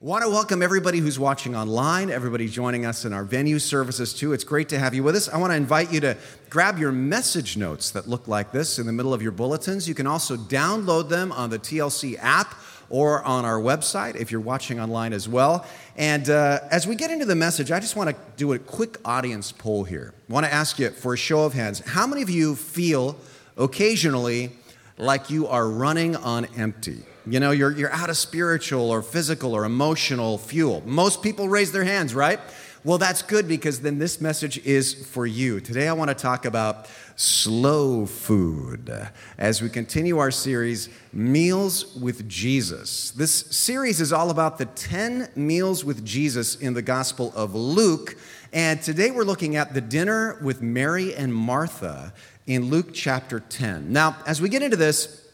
Want to welcome everybody who's watching online, everybody joining us in our venue services too. It's great to have you with us. I want to invite you to grab your message notes that look like this in the middle of your bulletins. You can also download them on the TLC app or on our website if you're watching online as well. And uh, as we get into the message, I just want to do a quick audience poll here. I want to ask you for a show of hands how many of you feel occasionally like you are running on empty? You know, you're, you're out of spiritual or physical or emotional fuel. Most people raise their hands, right? Well, that's good because then this message is for you. Today, I want to talk about slow food as we continue our series, Meals with Jesus. This series is all about the 10 meals with Jesus in the Gospel of Luke. And today, we're looking at the dinner with Mary and Martha in Luke chapter 10. Now, as we get into this,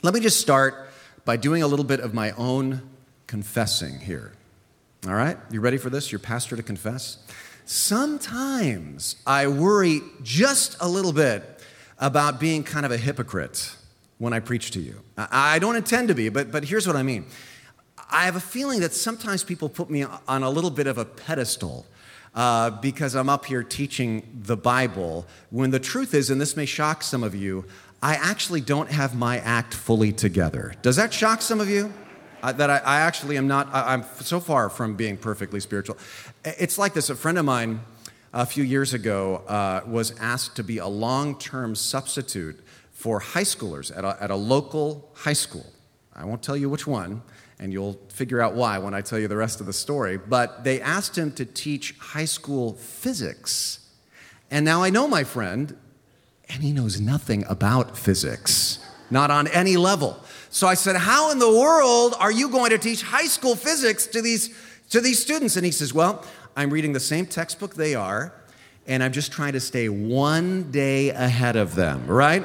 let me just start by doing a little bit of my own confessing here. All right? You ready for this? Your pastor to confess? Sometimes I worry just a little bit about being kind of a hypocrite when I preach to you. I don't intend to be, but, but here's what I mean. I have a feeling that sometimes people put me on a little bit of a pedestal uh, because I'm up here teaching the Bible, when the truth is, and this may shock some of you, I actually don't have my act fully together. Does that shock some of you? Uh, that I, I, actually am not, I, am so far from being perfectly spiritual. It's like this a friend of mine a few years ago uh, was asked to be a long term substitute for high schoolers at a, at a local high school. I won't tell you which one, and you'll figure out why when I tell you the rest of the story. But they asked him to teach high school physics. And now I know my friend and he knows nothing about physics, not on any level. So I said, How in the world are you going to teach high school physics to these, to these students? And he says, Well, I'm reading the same textbook they are, and I'm just trying to stay one day ahead of them, right?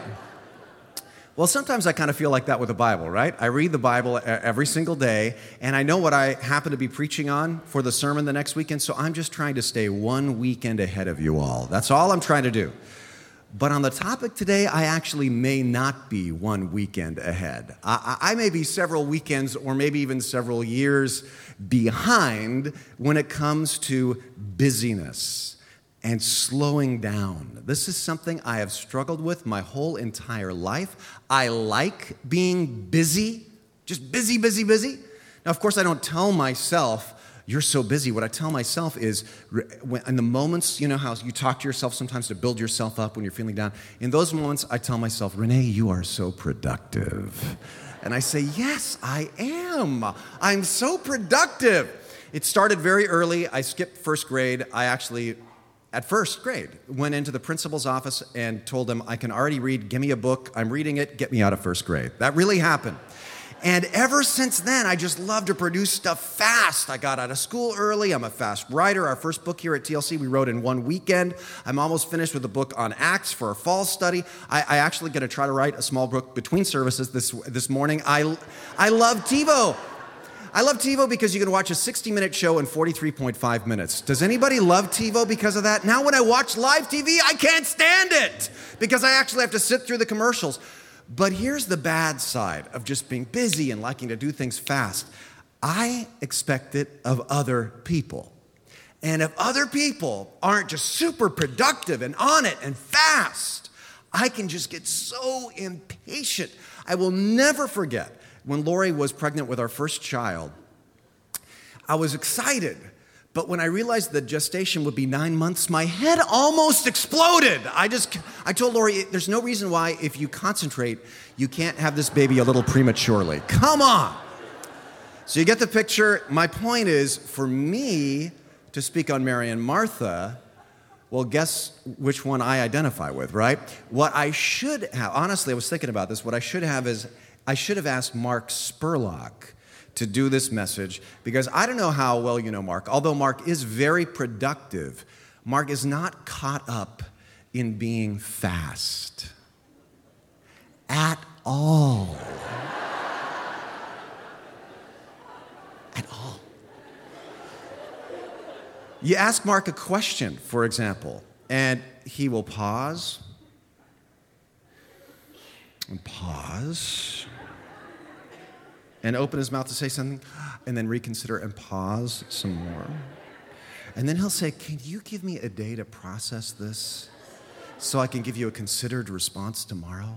Well, sometimes I kind of feel like that with the Bible, right? I read the Bible every single day, and I know what I happen to be preaching on for the sermon the next weekend, so I'm just trying to stay one weekend ahead of you all. That's all I'm trying to do. But on the topic today, I actually may not be one weekend ahead. I, I, may be several weekends or maybe even several years behind when it comes to busyness and slowing down. This is something I have struggled with my whole entire life. I like being busy, just busy, busy, busy. Now, of course, I don't tell myself, you're so busy. What I tell myself is, in the moments, you know how you talk to yourself sometimes to build yourself up when you're feeling down. In those moments, I tell myself, Rene, you are so productive. And I say, Yes, I am. I'm so productive. It started very early. I skipped first grade. I actually, at first grade, went into the principal's office and told him, I can already read. Give me a book. I'm reading it. Get me out of first grade. That really happened. And ever since then, I just love to produce stuff fast. I got out of school early. I'm a fast writer. Our first book here at TLC, we wrote in one weekend. I'm almost finished with a book on Acts for a fall study. I, I actually going to try to write a small book between services this, this morning. I, I love TiVo. I love TiVo because you can watch a 60 minute show in 43.5 minutes. Does anybody love TiVo because of that? Now, when I watch live TV, I can't stand it because I actually have to sit through the commercials. But here's the bad side of just being busy and liking to do things fast I expect it of other people. And if other people aren't just super productive and on it and fast, I can just get so impatient. I will never forget when Lori was pregnant with our first child. I was excited but when I realized the gestation would be nine months, my head almost exploded. I just, I told Lori, there's no reason why, if you concentrate, you can't have this baby a little prematurely. Come on. So you get the picture. My point is, for me to speak on Mary and Martha, well, guess which one I identify with, right? What I should have, honestly, I was thinking about this. What I should have is, I should have asked Mark Spurlock to do this message because I don't know how well you know Mark. Although Mark is very productive, Mark is not caught up in being fast at all. at all. You ask Mark a question, for example, and he will pause and pause and open his mouth to say something, and then reconsider and pause some more. And then he'll say, Can you give me a day to process this so I can give you a considered response tomorrow?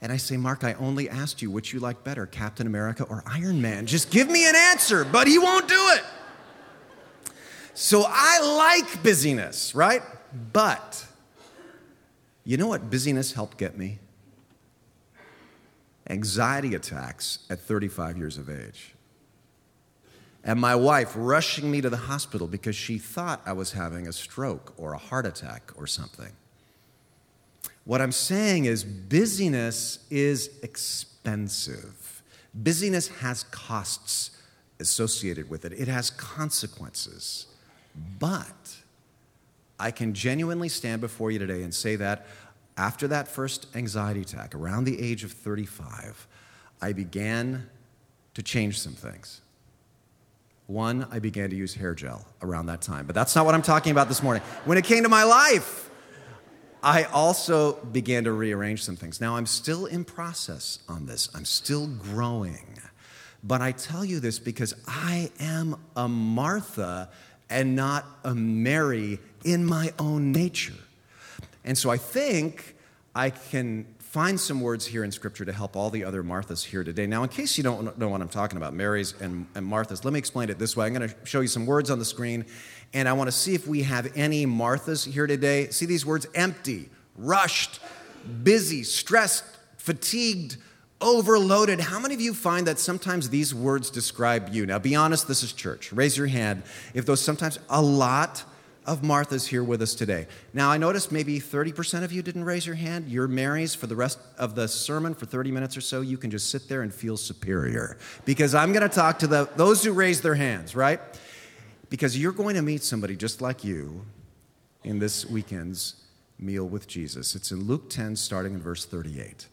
And I say, Mark, I only asked you which you like better, Captain America or Iron Man. Just give me an answer, but he won't do it. So I like busyness, right? But you know what busyness helped get me? Anxiety attacks at 35 years of age and my wife rushing me to the hospital because she thought I was having a stroke or a heart attack or something. What I'm saying is, busyness is expensive. Busyness has costs associated with it, it has consequences. But I can genuinely stand before you today and say that after that first anxiety attack, around the age of 35, I began to change some things. One, I began to use hair gel around that time, but that's not what I'm talking about this morning. When it came to my life, I also began to rearrange some things. Now, I'm still in process on this, I'm still growing. But I tell you this because I am a Martha and not a Mary in my own nature. And so I think I can find some words here in Scripture to help all the other Marthas here today. Now, in case you don't know what I'm talking about, Marys and, and Marthas, let me explain it this way. I'm going to show you some words on the screen, and I want to see if we have any Marthas here today. See these words empty, rushed, busy, stressed, fatigued, overloaded. How many of you find that sometimes these words describe you? Now, be honest, this is church. Raise your hand if those sometimes, a lot of Martha's here with us today. Now, I noticed maybe 30% of you didn't raise your hand. You're Marys for the rest of the sermon for 30 minutes or so. You can just sit there and feel superior because I'm going to talk to the, those who raise their hands, right? Because you're going to meet somebody just like you in this weekend's meal with Jesus. It's in Luke 10, starting in verse 38.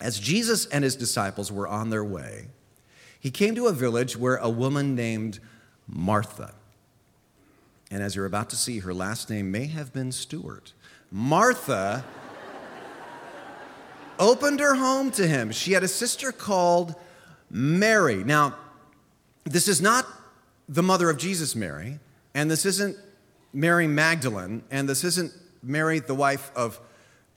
As Jesus and his disciples were on their way, he came to a village where a woman named Martha and as you're about to see, her last name may have been Stewart. Martha opened her home to him. She had a sister called Mary. Now, this is not the mother of Jesus, Mary, and this isn't Mary Magdalene, and this isn't Mary, the wife of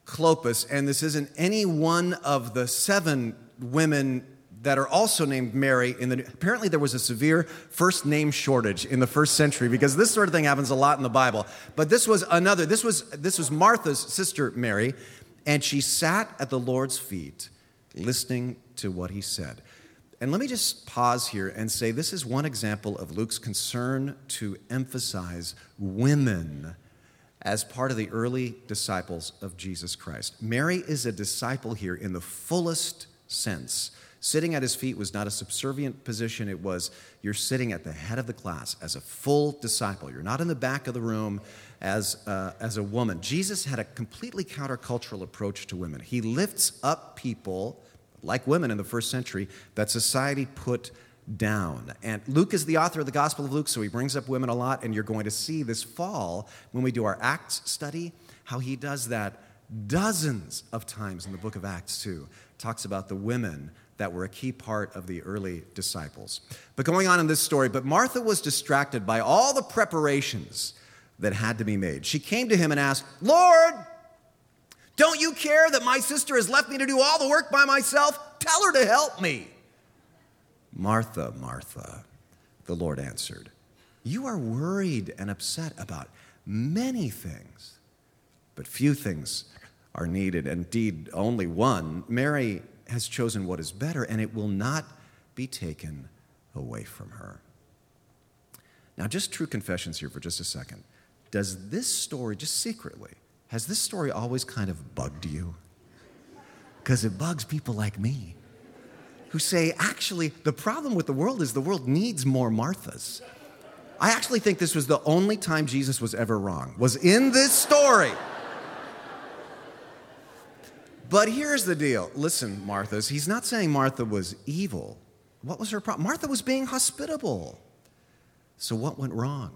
Clopas, and this isn't any one of the seven women that are also named Mary. In the, apparently, there was a severe first name shortage in the first century because this sort of thing happens a lot in the Bible. But this was another. This was this was Martha's sister Mary, and she sat at the Lord's feet, listening to what he said. And let me just pause here and say this is one example of Luke's concern to emphasize women as part of the early disciples of Jesus Christ. Mary is a disciple here in the fullest sense. Sitting at his feet was not a subservient position, it was you're sitting at the head of the class as a full disciple. You're not in the back of the room as, uh, as a woman. Jesus had a completely countercultural approach to women. He lifts up people, like women in the first century, that society put down. And Luke is the author of the Gospel of Luke, so he brings up women a lot, and you're going to see this fall when we do our Acts study how he does that dozens of times in the book of Acts, too. Talks about the women that were a key part of the early disciples. But going on in this story, but Martha was distracted by all the preparations that had to be made. She came to him and asked, Lord, don't you care that my sister has left me to do all the work by myself? Tell her to help me. Martha, Martha, the Lord answered, You are worried and upset about many things, but few things are needed. Indeed, only one. Mary has chosen what is better, and it will not be taken away from her. Now, just true confessions here for just a second. Does this story, just secretly, has this story always kind of bugged you? Because it bugs people like me who say, actually, the problem with the world is the world needs more Marthas. I actually think this was the only time Jesus was ever wrong, was in this story. But here's the deal. Listen, Martha's, he's not saying Martha was evil. What was her problem? Martha was being hospitable. So what went wrong?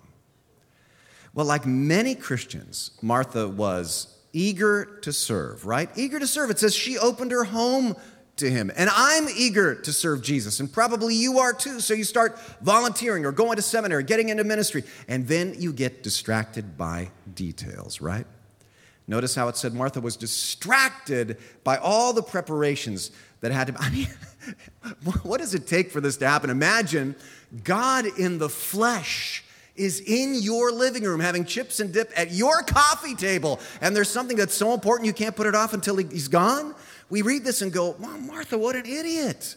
Well, like many Christians, Martha was eager to serve, right? Eager to serve. It says she opened her home to him. And I'm eager to serve Jesus, and probably you are too. So you start volunteering or going to seminary, getting into ministry, and then you get distracted by details, right? Notice how it said Martha was distracted by all the preparations that had to. be. I mean, what does it take for this to happen? Imagine God in the flesh is in your living room having chips and dip at your coffee table, and there's something that's so important you can't put it off until he's gone. We read this and go, well, Martha, what an idiot.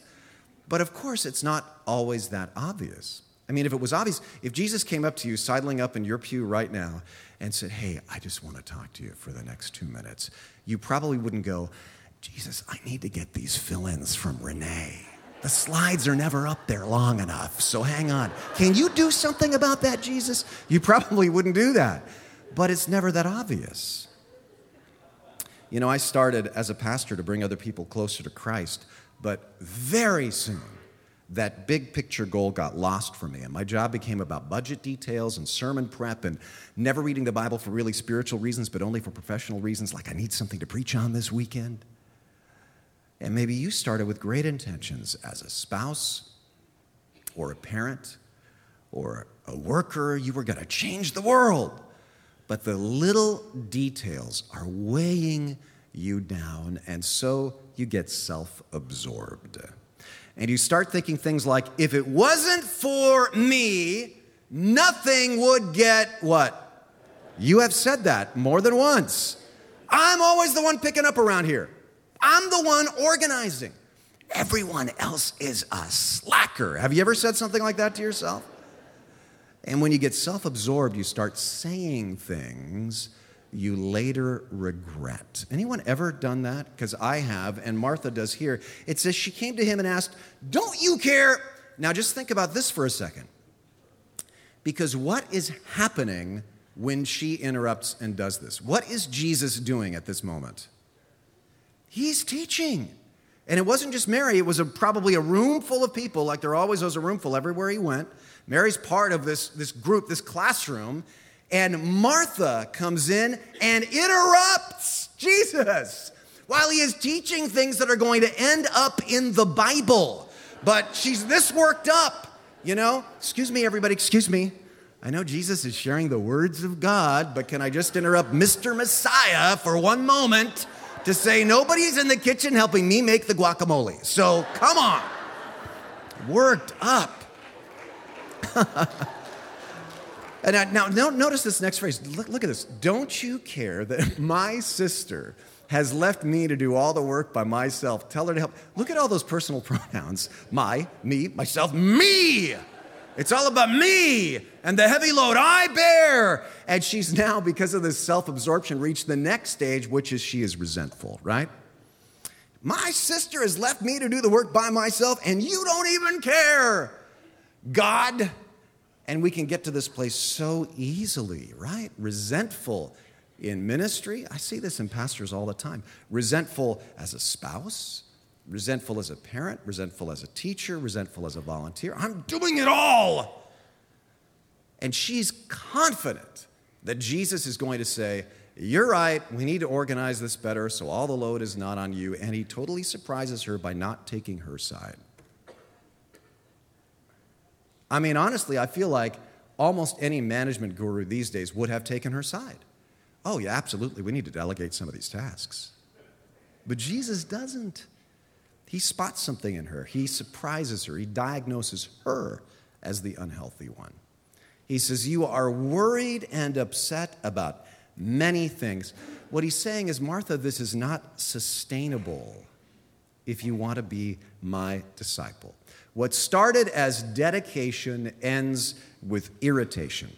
But of course, it's not always that obvious. I mean, if it was obvious, if Jesus came up to you, sidling up in your pew right now, and said, Hey, I just want to talk to you for the next two minutes, you probably wouldn't go, Jesus, I need to get these fill ins from Rene. The slides are never up there long enough, so hang on. Can you do something about that, Jesus? You probably wouldn't do that, but it's never that obvious. You know, I started as a pastor to bring other people closer to Christ, but very soon that big picture goal got lost for me. And my job became about budget details and sermon prep and never reading the Bible for really spiritual reasons, but only for professional reasons, like I need something to preach on this weekend. And maybe you started with great intentions as a spouse or a parent or a worker. You were going to change the world. But the little details are weighing you down, and so you get self absorbed and you start thinking things like, if it wasn't for me, nothing would get what? You have said that more than once. I'm always the one picking up around here. I'm the one organizing. Everyone else is a slacker. Have you ever said something like that to yourself? And when you get self absorbed, you start saying things you later regret. Anyone ever done that? Because I have, and Martha does here. It says she came to him and asked, Don't you care? Now just think about this for a second. Because what is happening when she interrupts and does this? What is Jesus doing at this moment? He's teaching. And it wasn't just Mary, it was a, probably a room full of people, like there always was a room full everywhere he went. Mary's part of this, this group, this classroom, and Martha comes in and interrupts Jesus while he is teaching things that are going to end up in the Bible. But she's this worked up, you know? Excuse me, everybody, excuse me. I know Jesus is sharing the words of God, but can I just interrupt Mr. Messiah for one moment to say nobody's in the kitchen helping me make the guacamole? So come on. Worked up. And now, now, notice this next phrase. Look, look at this. Don't you care that my sister has left me to do all the work by myself? Tell her to help. Look at all those personal pronouns my, me, myself, me. It's all about me and the heavy load I bear. And she's now, because of this self absorption, reached the next stage, which is she is resentful, right? My sister has left me to do the work by myself, and you don't even care. God, and we can get to this place so easily, right? Resentful in ministry. I see this in pastors all the time. Resentful as a spouse, resentful as a parent, resentful as a teacher, resentful as a volunteer. I'm doing it all. And she's confident that Jesus is going to say, You're right, we need to organize this better so all the load is not on you. And he totally surprises her by not taking her side. I mean, honestly, I feel like almost any management guru these days would have taken her side. Oh, yeah, absolutely. We need to delegate some of these tasks. But Jesus doesn't. He spots something in her, he surprises her, he diagnoses her as the unhealthy one. He says, You are worried and upset about many things. What he's saying is, Martha, this is not sustainable if you want to be my disciple. What started as dedication ends with irritation.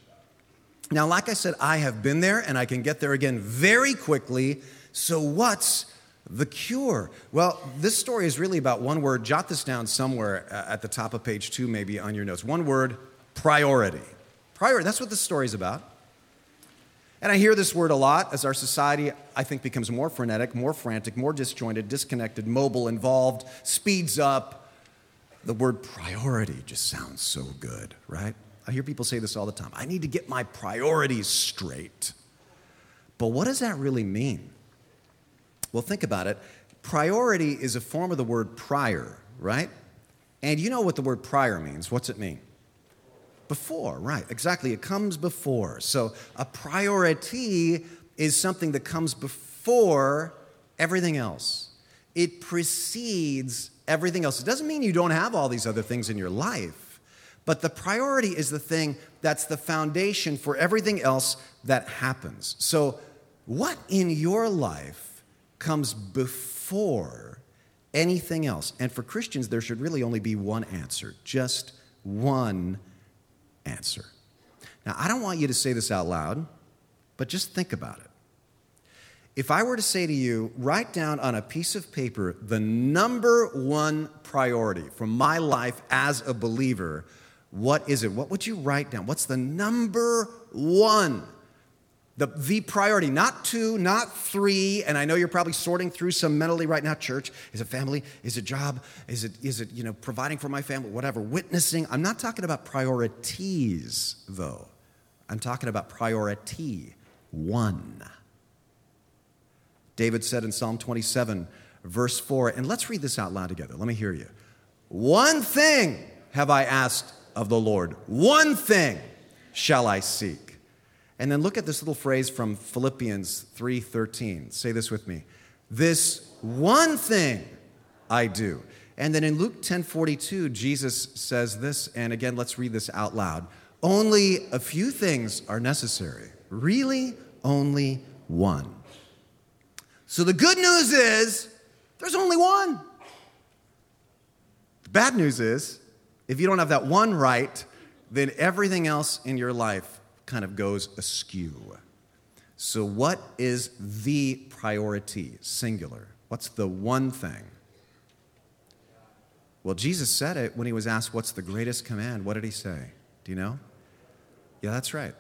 Now, like I said, I have been there and I can get there again very quickly. So, what's the cure? Well, this story is really about one word. Jot this down somewhere uh, at the top of page two, maybe on your notes. One word priority. Priority, that's what this story is about. And I hear this word a lot as our society, I think, becomes more frenetic, more frantic, more disjointed, disconnected, mobile, involved, speeds up, the word priority just sounds so good, right? I hear people say this all the time. I need to get my priorities straight. But what does that really mean? Well, think about it. priority is a form of the word prior, right? And you know what the word prior means. What's it mean? Before, right, exactly. It comes before. So a priority is something that comes before everything else, it precedes everything else. It doesn't mean you don't have all these other things in your life, but the priority is the thing that's the foundation for everything else that happens. So, what in your life comes before anything else? And for Christians, there should really only be one answer, just one answer. Now, I don't want you to say this out loud, but just think about it. If I were to say to you, write down on a piece of paper the number one priority from my life as a believer, what is it? What would you write down? What's the number one? The, the priority, not two, not three, and I know you're probably sorting through some mentally right now. Church, is it family? Is it job? Is it, is it you know, providing for my family? Whatever, witnessing. I'm not talking about priorities, though. I'm talking about priority one. David said in Psalm 27, verse 4, and let's read this out loud together. Let me hear you. One thing have I asked of the Lord, one thing shall I seek. And then look at this little phrase from Philippians 3:13. Say this with me. This one thing I do. And then in Luke 10:42, Jesus says this, and again, let's read this out loud. Only a few things are necessary. Really, only one. So the good news is there's only one. The bad news is if you don't have that one right, then everything else in your life kind of goes askew. So, what is the priority? Singular. What's the one thing? Well, Jesus said it when he was asked, What's the greatest command? What did he say? Do you know? Yeah, that's right.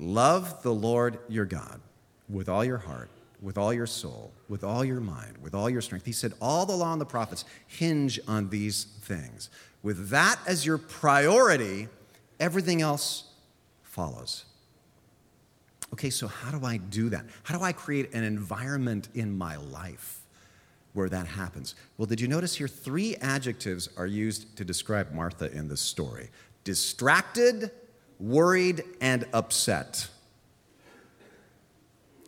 Love the Lord your God with all your heart, with all your soul, with all your mind, with all your strength. He said, All the law and the prophets hinge on these things. With that as your priority, everything else follows. Okay, so how do I do that? How do I create an environment in my life where that happens? Well, did you notice here three adjectives are used to describe Martha in this story distracted, worried, and upset.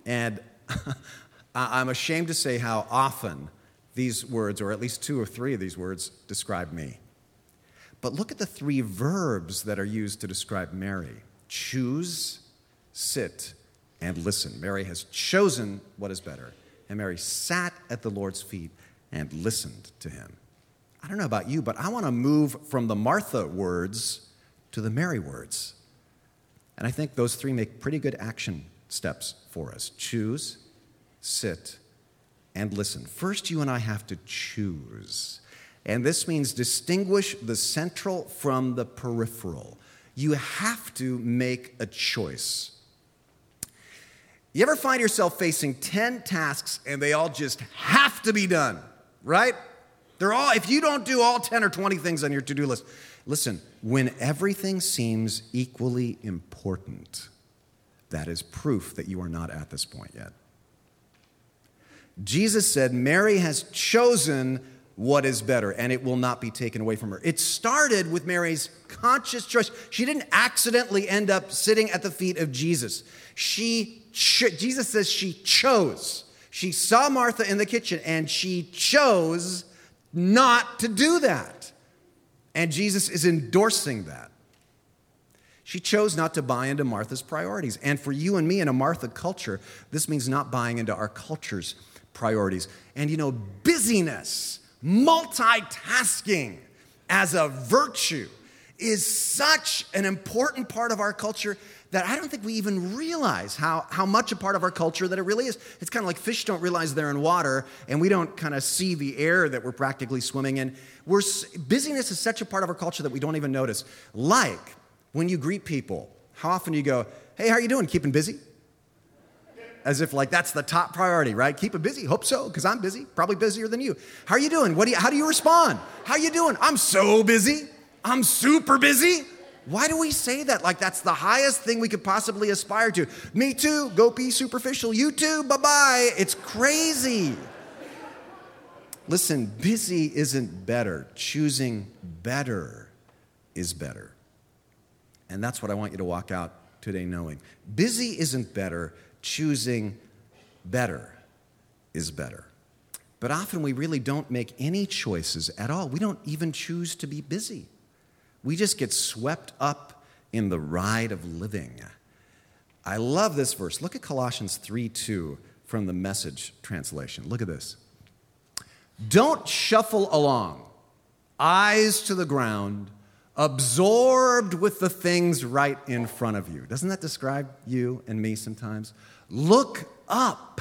And I'm ashamed to say how often these words, or at least two or three of these words, describe me. But look at the three verbs that are used to describe Mary choose, sit, and listen. Mary has chosen what is better, and Mary sat at the Lord's feet and listened to him. I don't know about you, but I want to move from the Martha words to the Mary words. And I think those three make pretty good action steps for us choose, sit, and listen. First, you and I have to choose. And this means distinguish the central from the peripheral. You have to make a choice. You ever find yourself facing 10 tasks and they all just have to be done, right? They're all, if you don't do all 10 or 20 things on your to do list, listen, when everything seems equally important, that is proof that you are not at this point yet. Jesus said, Mary has chosen what is better, and it will not be taken away from her. It started with Mary's conscious choice. She didn't accidentally end up sitting at the feet of Jesus. She, Jesus says she chose. She saw Martha in the kitchen, and she chose not to do that. And Jesus is endorsing that. She chose not to buy into Martha's priorities. And for you and me in a Martha culture, this means not buying into our culture's priorities. And you know, busyness, multitasking as a virtue is such an important part of our culture that I don't think we even realize how, how much a part of our culture that it really is. It's kind of like fish don't realize they're in water and we don't kind of see the air that we're practically swimming in. We're, busyness is such a part of our culture that we don't even notice. Like when you greet people, how often do you go, hey, how are you doing? Keeping busy? As if like that's the top priority, right? Keep it busy. Hope so, because I'm busy, probably busier than you. How are you doing? What do you, how do you respond? How are you doing? I'm so busy. I'm super busy. Why do we say that? Like that's the highest thing we could possibly aspire to. Me too. Go be superficial. You too. Bye bye. It's crazy. Listen, busy isn't better. Choosing better is better. And that's what I want you to walk out today knowing. Busy isn't better. Choosing better is better. But often we really don't make any choices at all. We don't even choose to be busy. We just get swept up in the ride of living. I love this verse. Look at Colossians 3 2 from the message translation. Look at this. Don't shuffle along, eyes to the ground, absorbed with the things right in front of you. Doesn't that describe you and me sometimes? Look up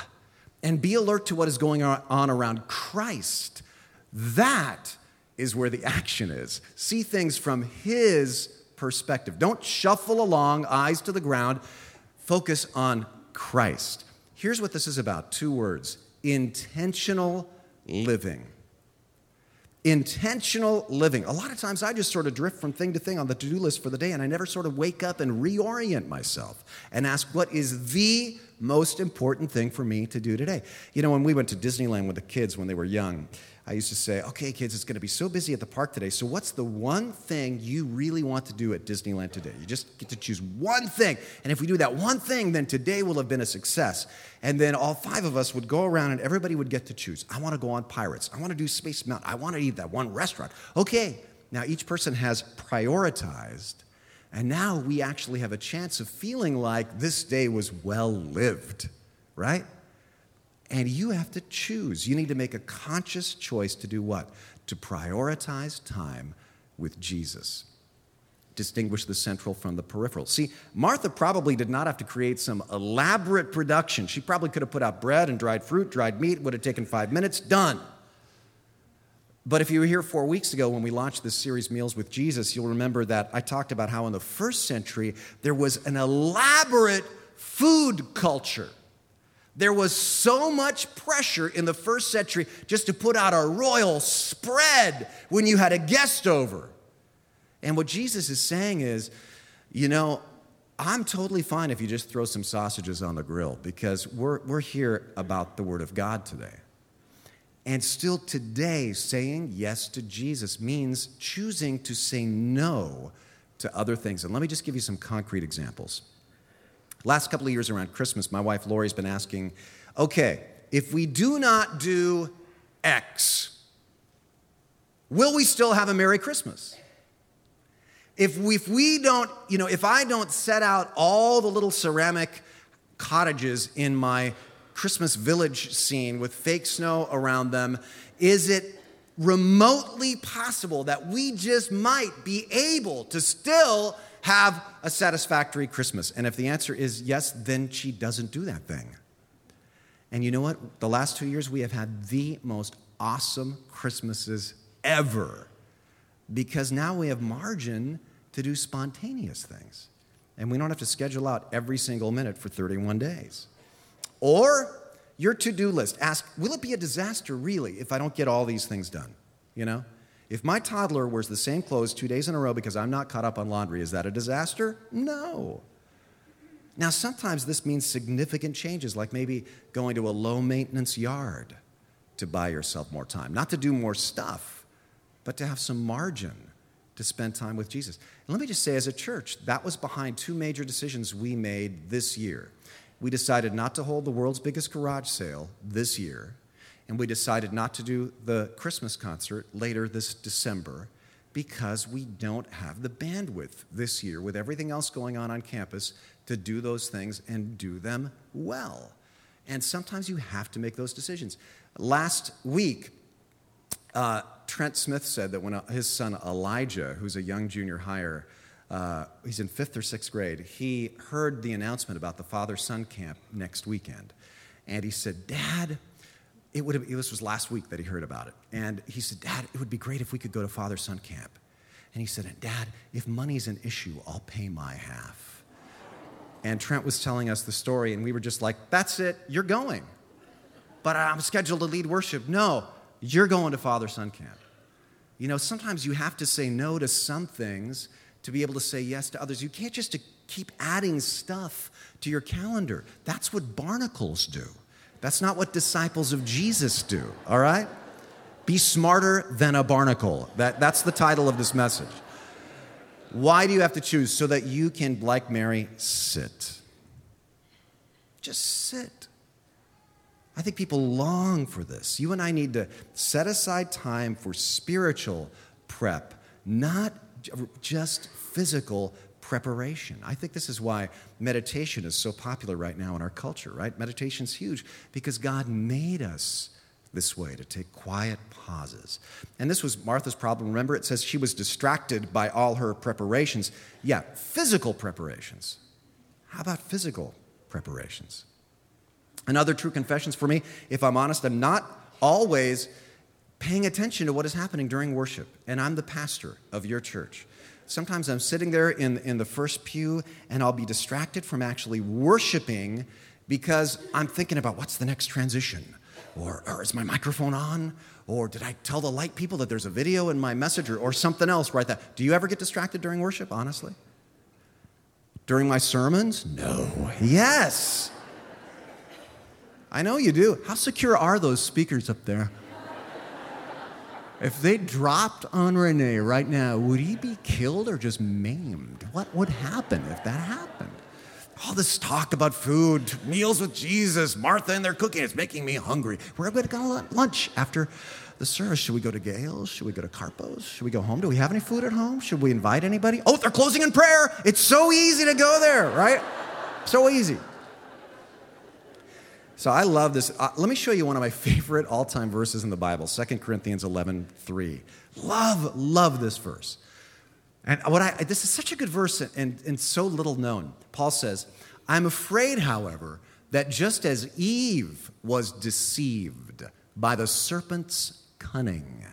and be alert to what is going on around Christ. That is where the action is. See things from His perspective. Don't shuffle along, eyes to the ground. Focus on Christ. Here's what this is about two words intentional living. Intentional living. A lot of times I just sort of drift from thing to thing on the to do list for the day, and I never sort of wake up and reorient myself and ask what is the most important thing for me to do today. You know, when we went to Disneyland with the kids when they were young, I used to say, okay, kids, it's going to be so busy at the park today. So, what's the one thing you really want to do at Disneyland today? You just get to choose one thing. And if we do that one thing, then today will have been a success. And then all five of us would go around and everybody would get to choose. I want to go on Pirates. I want to do Space Mountain. I want to eat that one restaurant. Okay, now each person has prioritized. And now we actually have a chance of feeling like this day was well lived, right? And you have to choose. You need to make a conscious choice to do what? To prioritize time with Jesus. Distinguish the central from the peripheral. See, Martha probably did not have to create some elaborate production. She probably could have put out bread and dried fruit, dried meat, would have taken five minutes, done. But if you were here four weeks ago when we launched this series, Meals with Jesus, you'll remember that I talked about how in the first century there was an elaborate food culture. There was so much pressure in the first century just to put out a royal spread when you had a guest over. And what Jesus is saying is, you know, I'm totally fine if you just throw some sausages on the grill because we're, we're here about the Word of God today. And still today, saying yes to Jesus means choosing to say no to other things. And let me just give you some concrete examples. Last couple of years around Christmas, my wife Lori's been asking, okay, if we do not do X, will we still have a Merry Christmas? If we, if we don't, you know, if I don't set out all the little ceramic cottages in my Christmas village scene with fake snow around them, is it remotely possible that we just might be able to still have a satisfactory Christmas? And if the answer is yes, then she doesn't do that thing. And you know what? The last two years, we have had the most awesome Christmases ever because now we have margin to do spontaneous things. And we don't have to schedule out every single minute for 31 days. Or your to do list ask, will it be a disaster really if I don't get all these things done? You know? If my toddler wears the same clothes two days in a row because I'm not caught up on laundry, is that a disaster? No. Now, sometimes this means significant changes, like maybe going to a low maintenance yard to buy yourself more time. Not to do more stuff, but to have some margin to spend time with Jesus. And let me just say, as a church, that was behind two major decisions we made this year. We decided not to hold the world's biggest garage sale this year and we decided not to do the Christmas concert later this December because we don't have the bandwidth this year with everything else going on on campus to do those things and do them well. And sometimes you have to make those decisions. Last week, uh, Trent Smith said that when uh, his son Elijah, who's a young junior higher, uh, he's in fifth or sixth grade, he heard the announcement about the father son camp next weekend. And he said, Dad, it would have, this was last week that he heard about it. And he said, Dad, it would be great if we could go to father son camp. And he said, Dad, if money's an issue, I'll pay my half. And Trent was telling us the story, and we were just like, That's it, you're going. But I'm scheduled to lead worship. No, you're going to father son camp. You know, sometimes you have to say no to some things to be able to say yes to others. You can't just keep adding stuff to your calendar. That's what barnacles do. That's not what disciples of Jesus do, all right? Be smarter than a barnacle. That, that's the title of this message. Why do you have to choose? So that you can, like Mary, sit. Just sit. I think people long for this. You and I need to set aside time for spiritual prep, not just physical preparation. I think this is why meditation is so popular right now in our culture, right? Meditation's huge because God made us this way to take quiet pauses. And this was Martha's problem. Remember, it says she was distracted by all her preparations. Yeah, physical preparations. How about physical preparations? Another true confessions for me, if I'm honest, I'm not always paying attention to what is happening during worship. And I'm the pastor of your church. Sometimes I'm sitting there in, in the first pew and I'll be distracted from actually worshiping because I'm thinking about what's the next transition? Or, or is my microphone on? Or did I tell the light people that there's a video in my messenger or, something else right that? Do you ever get distracted during worship, honestly? During my sermons? No. Yes. I know you do. How secure are those speakers up there? If they dropped on Rene right now, would he be killed or just maimed? What would happen if that happened? all this talk about food, meals with Jesus, Martha and their cooking, it's making me hungry. We're we going to lunch after the service. Should we go to Gayle's? Should we go to Carpo's? Should we go home? Do we have any food at home? Should we invite anybody? Oh, they're closing in prayer. It's so easy to go there, right? So easy. So I love this. Uh, let me show you one of my favorite all-time verses in the Bible, 2 Corinthians 11, 3. Love, love this verse. And what I, this is such a good verse and, and so little known. Paul says, I'm afraid, however, that just as Eve was deceived by the serpent's cunning,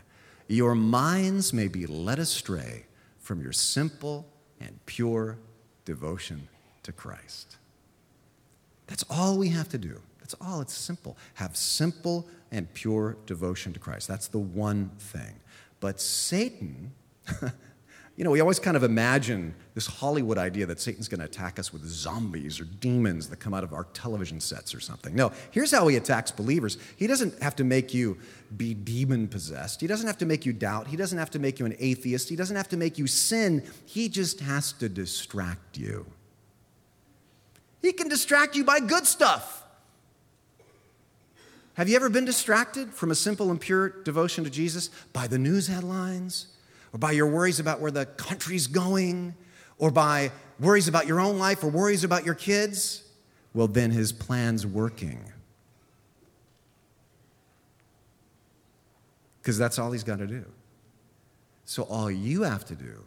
your minds may be led astray from your simple and pure devotion to Christ. That's all we have to do. That's all. It's simple. Have simple and pure devotion to Christ. That's the one thing. But Satan You know, we always kind of imagine this Hollywood idea that Satan's going to attack us with zombies or demons that come out of our television sets or something. No, here's how he attacks believers. He doesn't have to make you be demon possessed, he doesn't have to make you doubt, he doesn't have to make you an atheist, he doesn't have to make you sin. He just has to distract you. He can distract you by good stuff. Have you ever been distracted from a simple and pure devotion to Jesus by the news headlines? or by your worries about where the country's going, or by worries about your own life or worries about your kids, well, then his plan's working. Because that's all he's got to do. So all you have to do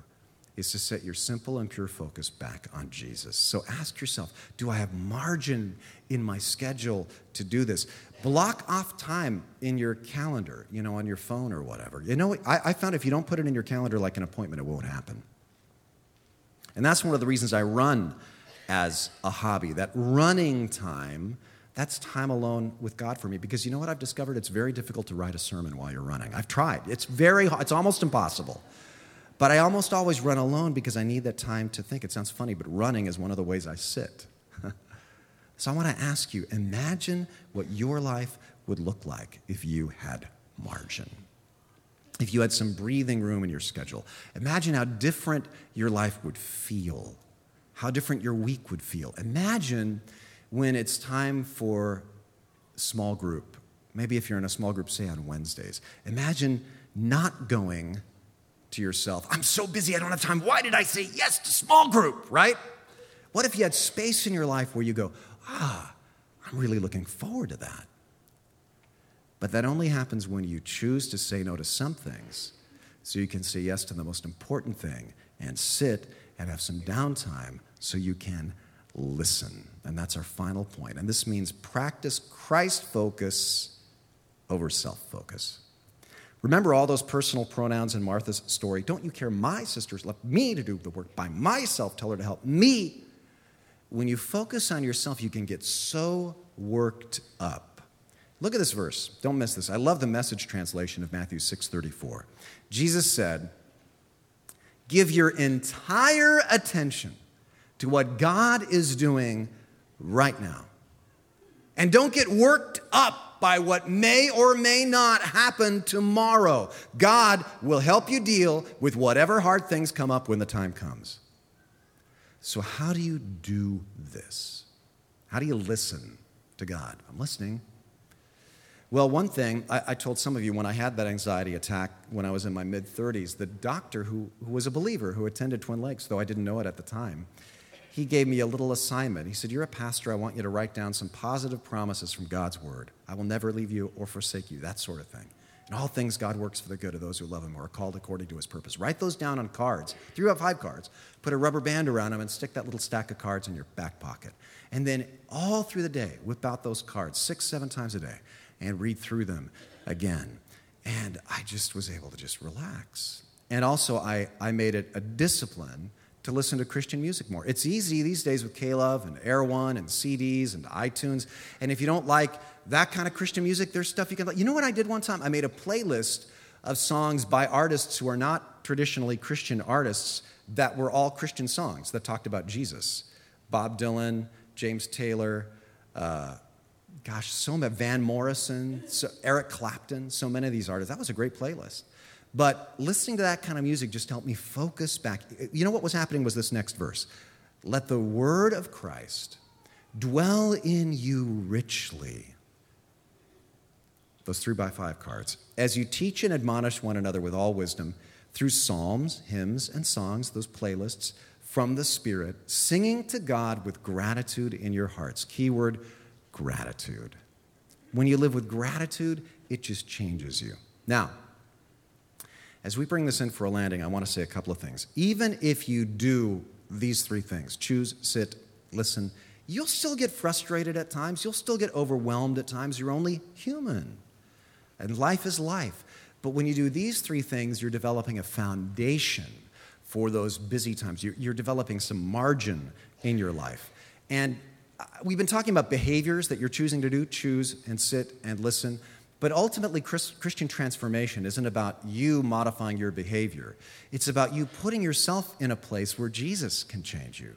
is to set your simple and pure focus back on Jesus. So ask yourself do I have margin in my schedule to do this? Block off time in your calendar, you know, on your phone or whatever. You know, I, I found if you don't put it in your calendar like an appointment, it won't happen. And that's one of the reasons I run as a hobby. That running time, that's time alone with God for me. Because you know what I've discovered? It's very difficult to write a sermon while you're running. I've tried. It's very, it's almost impossible. But I almost always run alone because I need that time to think. It sounds funny, but running is one of the ways I sit. so I want to ask you imagine what your life would look like if you had margin. If you had some breathing room in your schedule. Imagine how different your life would feel, how different your week would feel. Imagine when it's time for small group. Maybe if you're in a small group, say on Wednesdays. Imagine not going to yourself, I'm so busy, I don't have time. Why did I say yes to small group, right? What if you had space in your life where you go, ah, I'm really looking forward to that? But that only happens when you choose to say no to some things so you can say yes to the most important thing and sit and have some downtime so you can listen. And that's our final point. And this means practice Christ focus over self focus. Remember all those personal pronouns in Martha's story. Don't you care? My sisters left me to do the work by myself. Tell her to help me. When you focus on yourself, you can get so worked up. Look at this verse. Don't miss this. I love the message translation of Matthew 6:34. Jesus said, "Give your entire attention to what God is doing right now. And don't get worked up by what may or may not happen tomorrow. God will help you deal with whatever hard things come up when the time comes. So, how do you do this? How do you listen to God? I'm listening. Well, one thing I, I, told some of you when I had that anxiety attack when I was in my mid 30s, the doctor who, who was a believer who attended Twin Lakes, though I didn't know it at the time, he gave me a little assignment. He said, You're a pastor. I want you to write down some positive promises from God's word. I will never leave you or forsake you, that sort of thing. In all things, God works for the good of those who love Him or are called according to His purpose. Write those down on cards, three or five cards. Put a rubber band around them and stick that little stack of cards in your back pocket. And then all through the day, whip out those cards six, seven times a day and read through them again. And I just was able to just relax. And also, I, I made it a discipline to listen to Christian music more. It's easy these days with K-Love and Air One and CDs and iTunes. And if you don't like that kind of Christian music, there's stuff you can like. You know what I did one time? I made a playlist of songs by artists who are not traditionally Christian artists that were all Christian songs that talked about Jesus. Bob Dylan, James Taylor, uh, gosh, so many, Van Morrison, so Eric Clapton, so many of these artists. That was a great playlist. But listening to that kind of music just helped me focus back. You know what was happening was this next verse. Let the word of Christ dwell in you richly those three by five cards. As you teach and admonish one another with all wisdom through psalms, hymns, and songs, those playlists from the Spirit, singing to God with gratitude in your hearts. Keyword gratitude. When you live with gratitude, it just changes you. Now, as we bring this in for a landing, I want to say a couple of things. Even if you do these three things choose, sit, listen you'll still get frustrated at times. You'll still get overwhelmed at times. You're only human. And life is life. But when you do these three things, you're developing a foundation for those busy times. You're, you're developing some margin in your life. And uh, we've been talking about behaviors that you're choosing to do choose and sit and listen. But ultimately, Christian transformation isn't about you modifying your behavior. It's about you putting yourself in a place where Jesus can change you.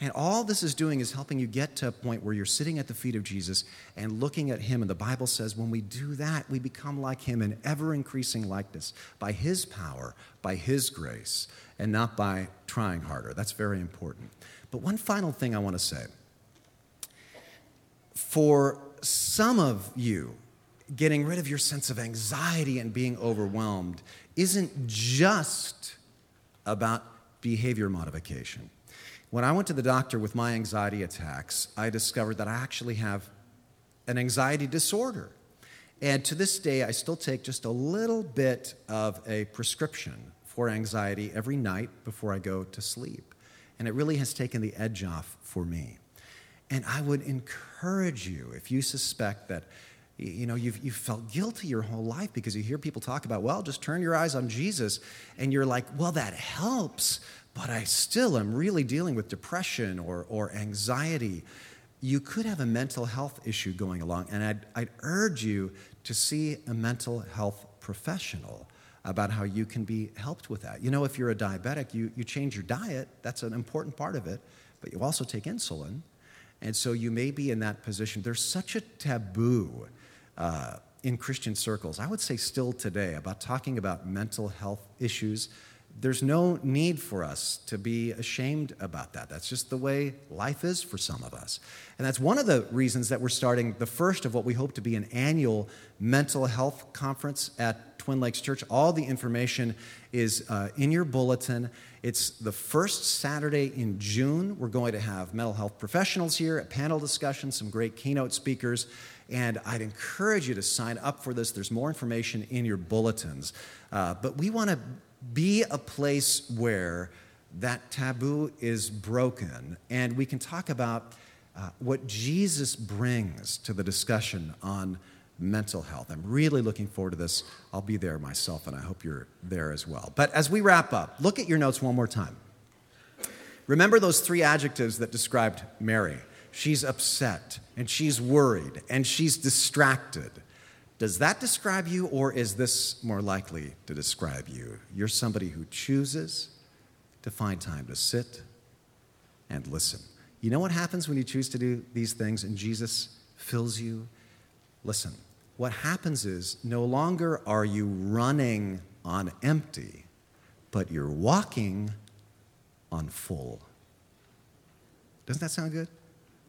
And all this is doing is helping you get to a point where you're sitting at the feet of Jesus and looking at him. And the Bible says when we do that, we become like him in ever increasing likeness by his power, by his grace, and not by trying harder. That's very important. But one final thing I want to say. For some of you, getting rid of your sense of anxiety and being overwhelmed isn't just about behavior modification. When I went to the doctor with my anxiety attacks, I discovered that I actually have an anxiety disorder. And to this day, I still take just a little bit of a prescription for anxiety every night before I go to sleep. And it really has taken the edge off for me. And I would encourage you, if you suspect that you know you've, you've felt guilty your whole life because you hear people talk about well just turn your eyes on jesus and you're like well that helps but I still am really dealing with depression or, or anxiety, you could have a mental health issue going along. And I'd, I'd urge you to see a mental health professional about how you can be helped with that. You know, if you're a diabetic, you, you change your diet, that's an important part of it, but you also take insulin. And so you may be in that position. There's such a taboo uh, in Christian circles, I would say still today, about talking about mental health issues there's no need for us to be ashamed about that. That's just the way life is for some of us. And that's one of the reasons that we're starting the first of what we hope to be an annual mental health conference at Twin Lakes Church. All the information is uh, in your bulletin. It's the first Saturday in June. We're going to have mental health professionals here, a panel discussion, some great keynote speakers. And I'd encourage you to sign up for this. There's more information in your bulletins. Uh, but we want to be a place where that taboo is broken and we can talk about uh, what Jesus brings to the discussion on mental health. I'm really looking forward to this. I'll be there myself, and I hope you're there as well. But as we wrap up, look at your notes one more time. Remember those three adjectives that described Mary she's upset, and she's worried, and she's distracted. Does that describe you, or is this more likely to describe you? You're somebody who chooses to find time to sit and listen. You know what happens when you choose to do these things and Jesus fills you? Listen, what happens is no longer are you running on empty, but you're walking on full. Doesn't that sound good?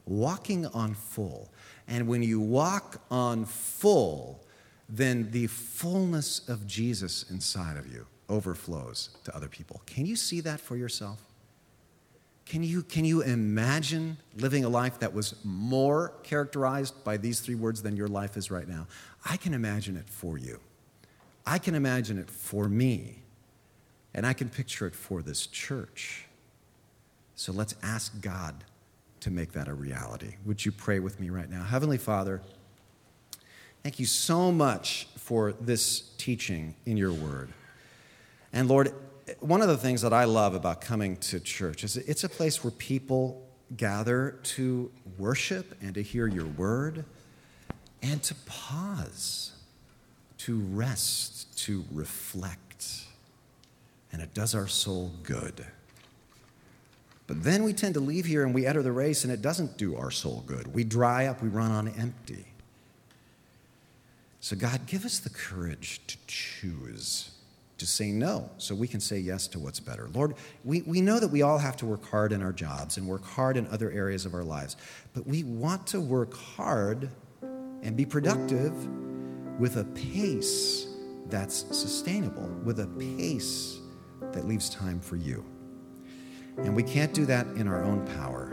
Walking on full. And when you walk on full, then the fullness of Jesus inside of you overflows to other people. Can you see that for yourself? Can you, can you imagine living a life that was more characterized by these three words than your life is right now? I can imagine it for you. I can imagine it for me. And I can picture it for this church. So let's ask God to make that a reality. Would you pray with me right now? Heavenly Father, thank you so much for this teaching in your word. And Lord, one of the things that I love about coming to church is it's a place where people gather to worship and to hear your word and to pause, to rest, to reflect. And it does our soul good. But then we tend to leave here and we enter the race and it doesn't do our soul good. We dry up, we run on empty. So, God, give us the courage to choose to say no so we can say yes to what's better. Lord, we, we know that we all have to work hard in our jobs and work hard in other areas of our lives, but we want to work hard and be productive with a pace that's sustainable, with a pace that leaves time for you. And we can't do that in our own power.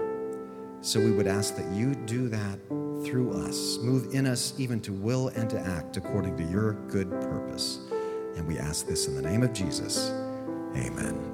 So we would ask that you do that through us, move in us even to will and to act according to your good purpose. And we ask this in the name of Jesus. Amen.